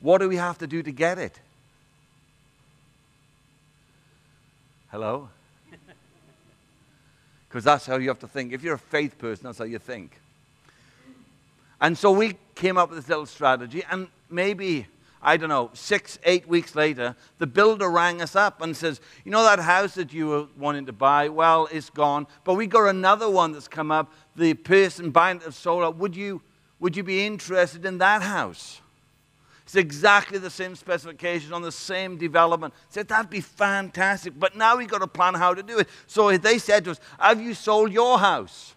what do we have to do to get it? Hello? (laughs) Because that's how you have to think. If you're a faith person, that's how you think. And so we came up with this little strategy, and maybe, I don't know, six, eight weeks later, the builder rang us up and says, You know that house that you were wanting to buy? Well, it's gone. But we got another one that's come up. The person buying it sold out. Would you, would you be interested in that house? It's exactly the same specifications on the same development. Said that'd be fantastic, but now we've got to plan how to do it. So they said to us, Have you sold your house?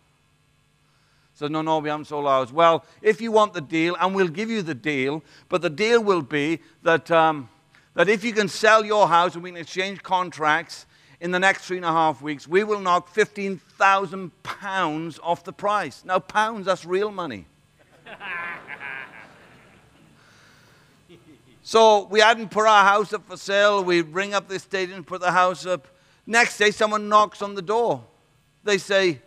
Said, No, no, we haven't sold ours. Well, if you want the deal, and we'll give you the deal, but the deal will be that, um, that if you can sell your house and we can exchange contracts in the next three and a half weeks, we will knock £15,000 off the price. Now, pounds, that's real money. (laughs) So we hadn't put our house up for sale. We ring up the estate agent, put the house up. Next day, someone knocks on the door. They say,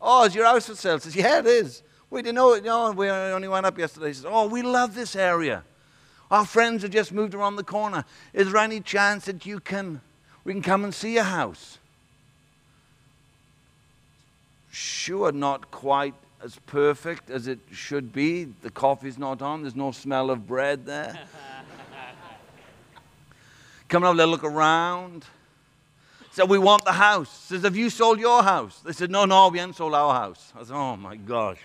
Oh, is your house for sale? Says, Yeah, it is. We didn't know it. No, we only went up yesterday. He says, Oh, we love this area. Our friends have just moved around the corner. Is there any chance that you can, we can come and see your house? Sure, not quite as perfect as it should be. The coffee's not on. There's no smell of bread there. Coming up, they look around. Said, we want the house. Says, have you sold your house? They said, no, no, we haven't sold our house. I said, oh my gosh.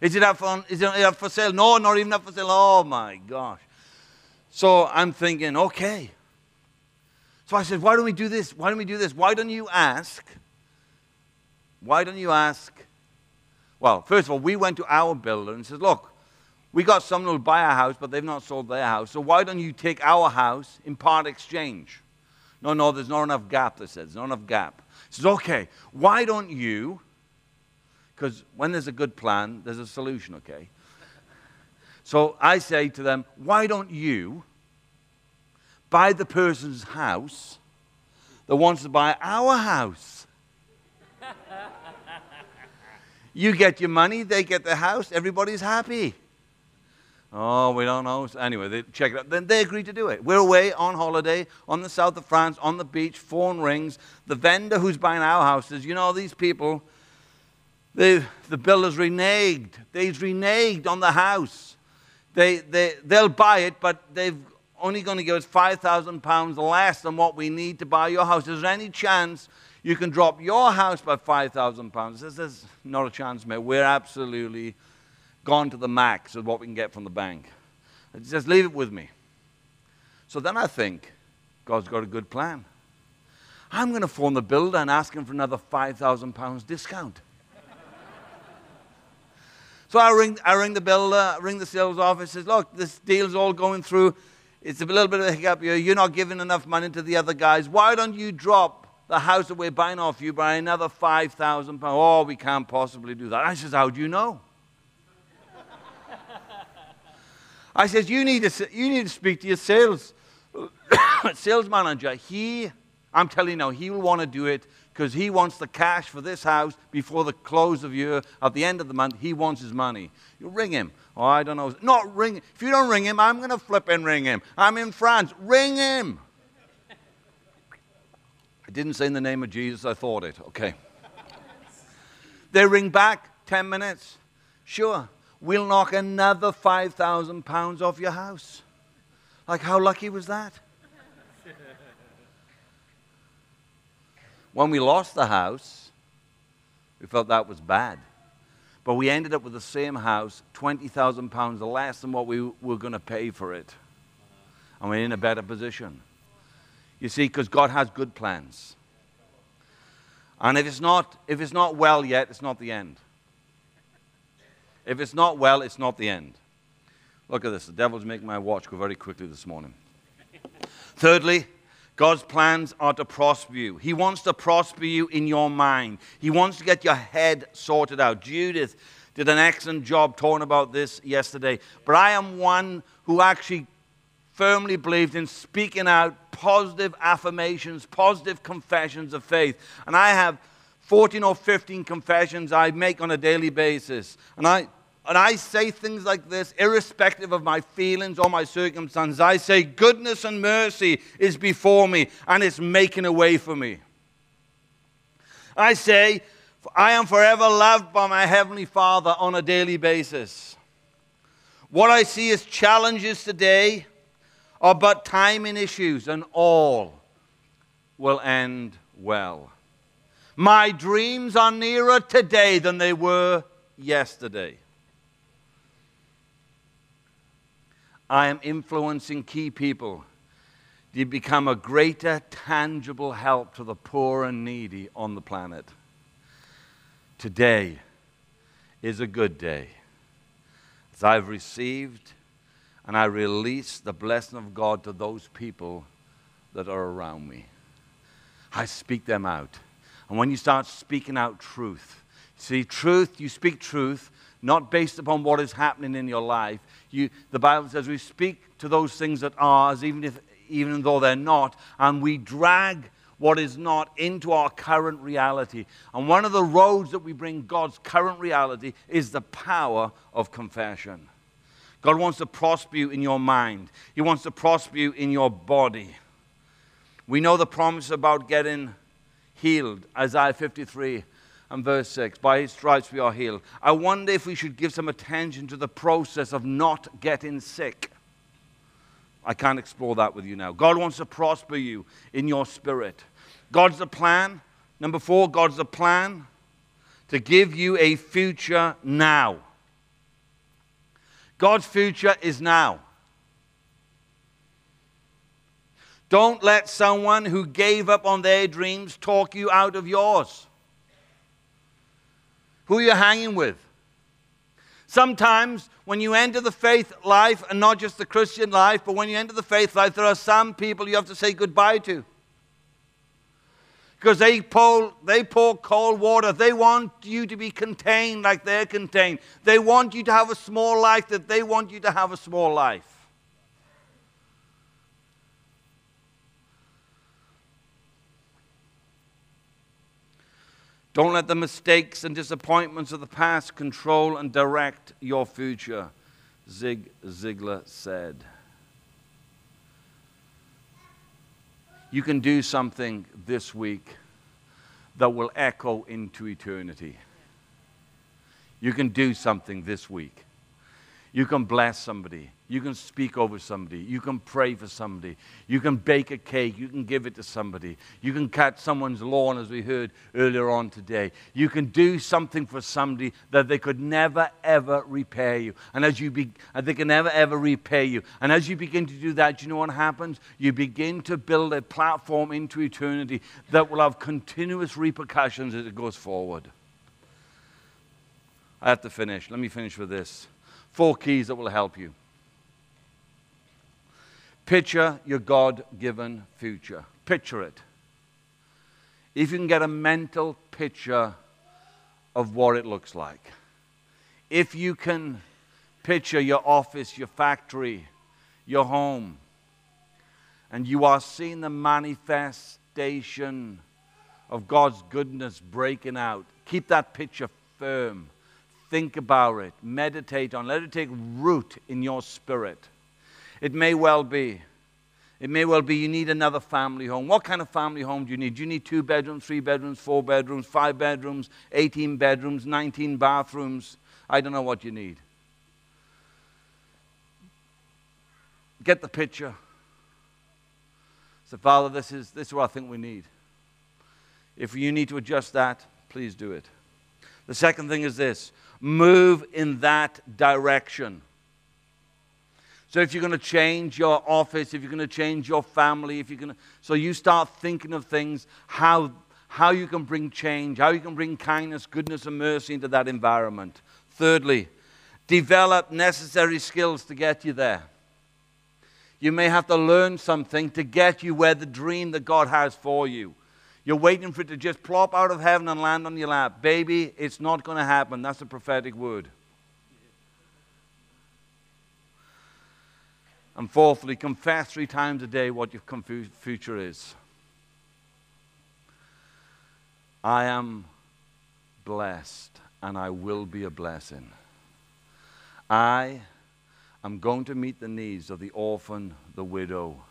Is it up for, is it up for sale? No, not even up for sale. Oh my gosh. So I'm thinking, okay. So I said, why don't we do this? Why don't we do this? Why don't you ask? Why don't you ask? Well, first of all, we went to our builder and said, look, we got someone who'll buy our house, but they've not sold their house. So why don't you take our house in part exchange? No, no, there's not enough gap, they said. There's not enough gap. He says, okay, why don't you, because when there's a good plan, there's a solution, okay? So I say to them, why don't you buy the person's house that wants to buy our house? (laughs) you get your money, they get the house, everybody's happy. Oh, we don't know. Anyway, they check it out. Then they agreed to do it. We're away on holiday on the south of France, on the beach, phone rings. The vendor who's buying our house says, You know, these people, they, the builder's reneged. They've reneged on the house. They, they, they'll buy it, but they've only going to give us 5,000 pounds less than what we need to buy your house. Is there any chance you can drop your house by 5,000 pounds? Says, There's not a chance, mate. We're absolutely gone to the max of what we can get from the bank. Just leave it with me. So then I think God's got a good plan. I'm going to phone the builder and ask him for another 5,000 pounds discount. (laughs) so I ring, I ring the builder, ring the sales office, says, look, this deal's all going through. It's a little bit of a hiccup here. You're not giving enough money to the other guys. Why don't you drop the house that we're buying off you by another 5,000 pounds? Oh, we can't possibly do that. I says, how do you know? I says, you need to, you need to speak to your sales, (coughs) sales manager. He, I'm telling you now, he will want to do it because he wants the cash for this house before the close of year, at the end of the month. He wants his money. You ring him. Oh, I don't know. Not ring. If you don't ring him, I'm going to flip and ring him. I'm in France. Ring him. I didn't say in the name of Jesus. I thought it. Okay. they ring back. Ten minutes. Sure we'll knock another 5,000 pounds off your house. Like, how lucky was that? when we lost the house, we felt that was bad. But we ended up with the same house, 20,000 pounds less than what we were going to pay for it. And we're in a better position. You see, because God has good plans. And if it's, not, if it's not well yet, it's not the end. If it's not well, it's not the end. Look at this. The devil's making my watch go very quickly this morning. (laughs) Thirdly, God's plans are to prosper you. He wants to prosper you in your mind. He wants to get your head sorted out. Judith did an excellent job talking about this yesterday. But I am one who actually firmly believed in speaking out positive affirmations, positive confessions of faith. And I have 14 or 15 confessions I make on a daily basis. And I and I say things like this, irrespective of my feelings or my circumstances. I say, Goodness and mercy is before me, and it's making a way for me. I say, I am forever loved by my Heavenly Father on a daily basis. What I see as challenges today are but timing issues, and all will end well. My dreams are nearer today than they were yesterday. I am influencing key people to become a greater tangible help to the poor and needy on the planet. Today is a good day as I've received and I release the blessing of God to those people that are around me. I speak them out. And when you start speaking out truth, see, truth, you speak truth, not based upon what is happening in your life, you, the Bible says we speak to those things that are as even, if, even though they're not, and we drag what is not into our current reality. And one of the roads that we bring God's current reality is the power of confession. God wants to prosper you in your mind, He wants to prosper you in your body. We know the promise about getting healed, Isaiah 53 and verse 6 By his stripes we are healed. I wonder if we should give some attention to the process of not getting sick. I can't explore that with you now. God wants to prosper you in your spirit. God's the plan. Number four, God's the plan to give you a future now. God's future is now. Don't let someone who gave up on their dreams talk you out of yours who you're hanging with. Sometimes when you enter the faith life, and not just the Christian life, but when you enter the faith life, there are some people you have to say goodbye to. Because they pour, they pour cold water. They want you to be contained like they're contained. They want you to have a small life that they want you to have a small life. Don't let the mistakes and disappointments of the past control and direct your future, Zig Ziglar said. You can do something this week that will echo into eternity. You can do something this week. You can bless somebody. You can speak over somebody. You can pray for somebody. You can bake a cake. You can give it to somebody. You can cut someone's lawn, as we heard earlier on today. You can do something for somebody that they could never, ever repay you. And as you be, they can never, ever repay you. And as you begin to do that, you know what happens? You begin to build a platform into eternity that will have continuous repercussions as it goes forward. I have to finish. Let me finish with this. Four keys that will help you. Picture your God given future. Picture it. If you can get a mental picture of what it looks like, if you can picture your office, your factory, your home, and you are seeing the manifestation of God's goodness breaking out, keep that picture firm Think about it, meditate on, it, let it take root in your spirit. It may well be. It may well be you need another family home. What kind of family home do you need? Do you need two bedrooms, three bedrooms, four bedrooms, five bedrooms, 18 bedrooms, 19 bathrooms? I don't know what you need. Get the picture. So, Father, this is, this is what I think we need. If you need to adjust that, please do it. The second thing is this move in that direction. So if you're going to change your office, if you're going to change your family, if you're going to, so you start thinking of things, how, how you can bring change, how you can bring kindness, goodness, and mercy into that environment. Thirdly, develop necessary skills to get you there. You may have to learn something to get you where the dream that God has for you. You're waiting for it to just plop out of heaven and land on your lap. Baby, it's not going to happen. That's a prophetic word. And fourthly, confess three times a day what your future is. I am blessed and I will be a blessing. I am going to meet the needs of the orphan, the widow,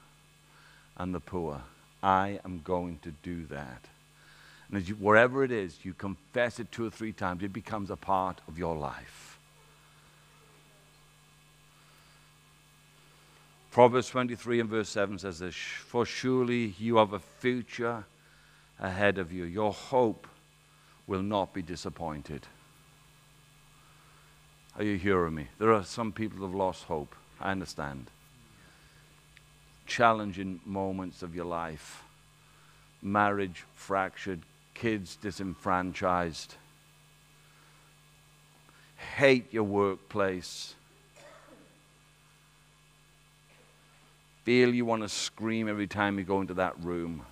and the poor. I am going to do that. And you, wherever it is, you confess it two or three times, it becomes a part of your life. Proverbs 23 and verse 7 says this For surely you have a future ahead of you. Your hope will not be disappointed. Are you hearing me? There are some people who have lost hope. I understand challenging moments of your life marriage fractured, kids disenfranchised, hate your workplace, feel you want to scream every time you go into that room.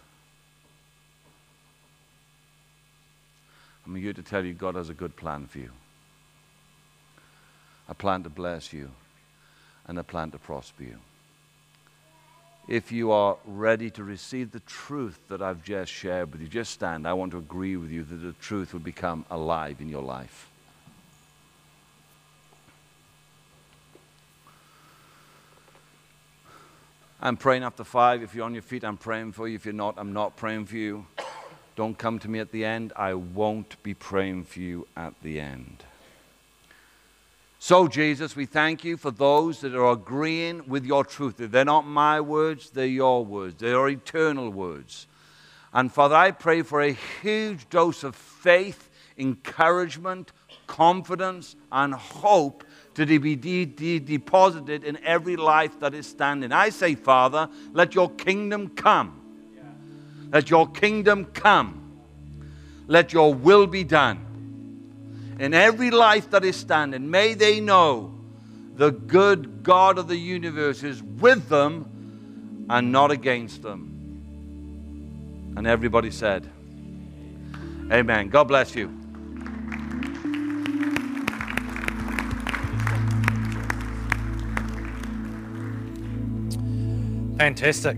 I'm here to tell you God has a good plan for you. A plan to bless you and a plan to prosper you if you are ready to receive the truth that I've just shared with you, just stand. I want to agree with you that the truth will become alive in your life. I'm praying after five. If you're on your feet, I'm praying for you. If you're not, I'm not praying for you. Don't come to me at the end. I won't be praying for you at the end. So, Jesus, we thank you for those that are agreeing with your truth. They're not my words, they're your words. They are eternal words. And Father, I pray for a huge dose of faith, encouragement, confidence, and hope to be de- de- deposited in every life that is standing. I say, Father, let your kingdom come. Let your kingdom come. Let your will be done in every life that is standing, may they know the good God of the universe is with them and not against them. And everybody said, Amen. God bless you. Fantastic.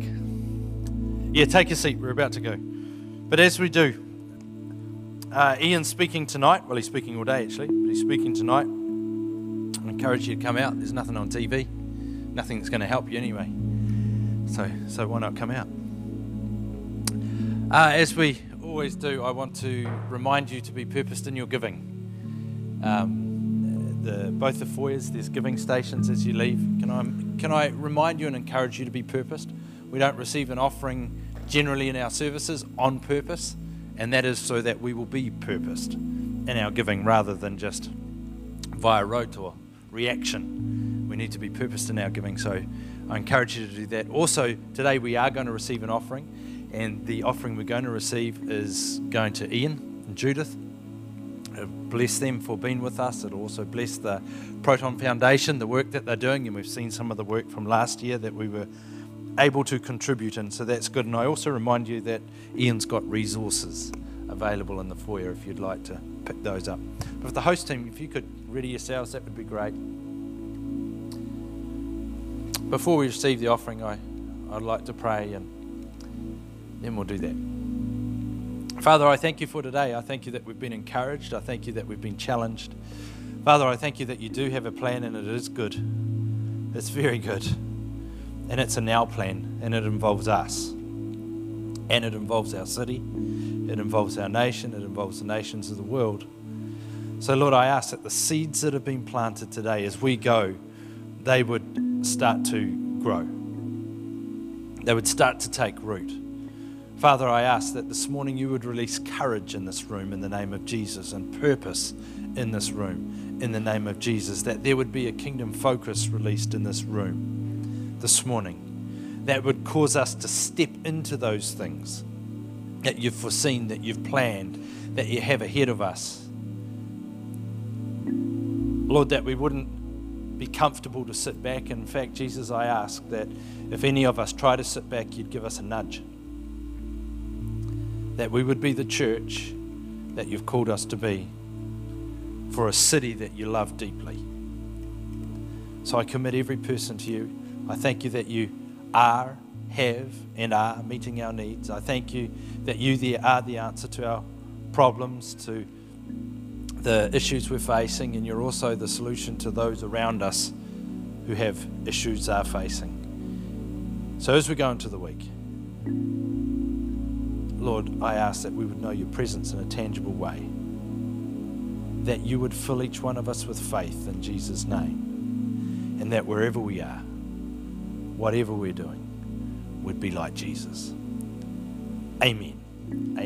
Yeah, take a seat. We're about to go. But as we do, uh, Ian's speaking tonight. Well, he's speaking all day actually, but he's speaking tonight. I encourage you to come out. There's nothing on TV, nothing that's going to help you anyway. So, so why not come out? Uh, as we always do, I want to remind you to be purposed in your giving. Um, the both the foyers, there's giving stations as you leave. Can I can I remind you and encourage you to be purposed? We don't receive an offering generally in our services on purpose, and that is so that we will be purposed in our giving rather than just via rote or reaction. We need to be purposed in our giving. So I encourage you to do that. Also, today we are going to receive an offering, and the offering we're going to receive is going to Ian and Judith. Bless them for being with us. It'll also bless the Proton Foundation, the work that they're doing, and we've seen some of the work from last year that we were able to contribute in, so that's good. And I also remind you that Ian's got resources available in the foyer if you'd like to pick those up. But for the host team, if you could ready yourselves, that would be great. Before we receive the offering, I, I'd like to pray and then we'll do that. Father, I thank you for today. I thank you that we've been encouraged. I thank you that we've been challenged. Father, I thank you that you do have a plan and it is good. It's very good. And it's a now plan and it involves us. And it involves our city. It involves our nation. It involves the nations of the world. So, Lord, I ask that the seeds that have been planted today as we go, they would start to grow. They would start to take root. Father, I ask that this morning you would release courage in this room in the name of Jesus and purpose in this room in the name of Jesus. That there would be a kingdom focus released in this room this morning that would cause us to step into those things that you've foreseen, that you've planned, that you have ahead of us. Lord, that we wouldn't be comfortable to sit back. In fact, Jesus, I ask that if any of us try to sit back, you'd give us a nudge. That we would be the church that you've called us to be for a city that you love deeply. So I commit every person to you. I thank you that you are, have, and are meeting our needs. I thank you that you there are the answer to our problems, to the issues we're facing, and you're also the solution to those around us who have issues they're facing. So as we go into the week, Lord, I ask that we would know your presence in a tangible way, that you would fill each one of us with faith in Jesus' name, and that wherever we are, whatever we're doing, would be like Jesus. Amen. Amen.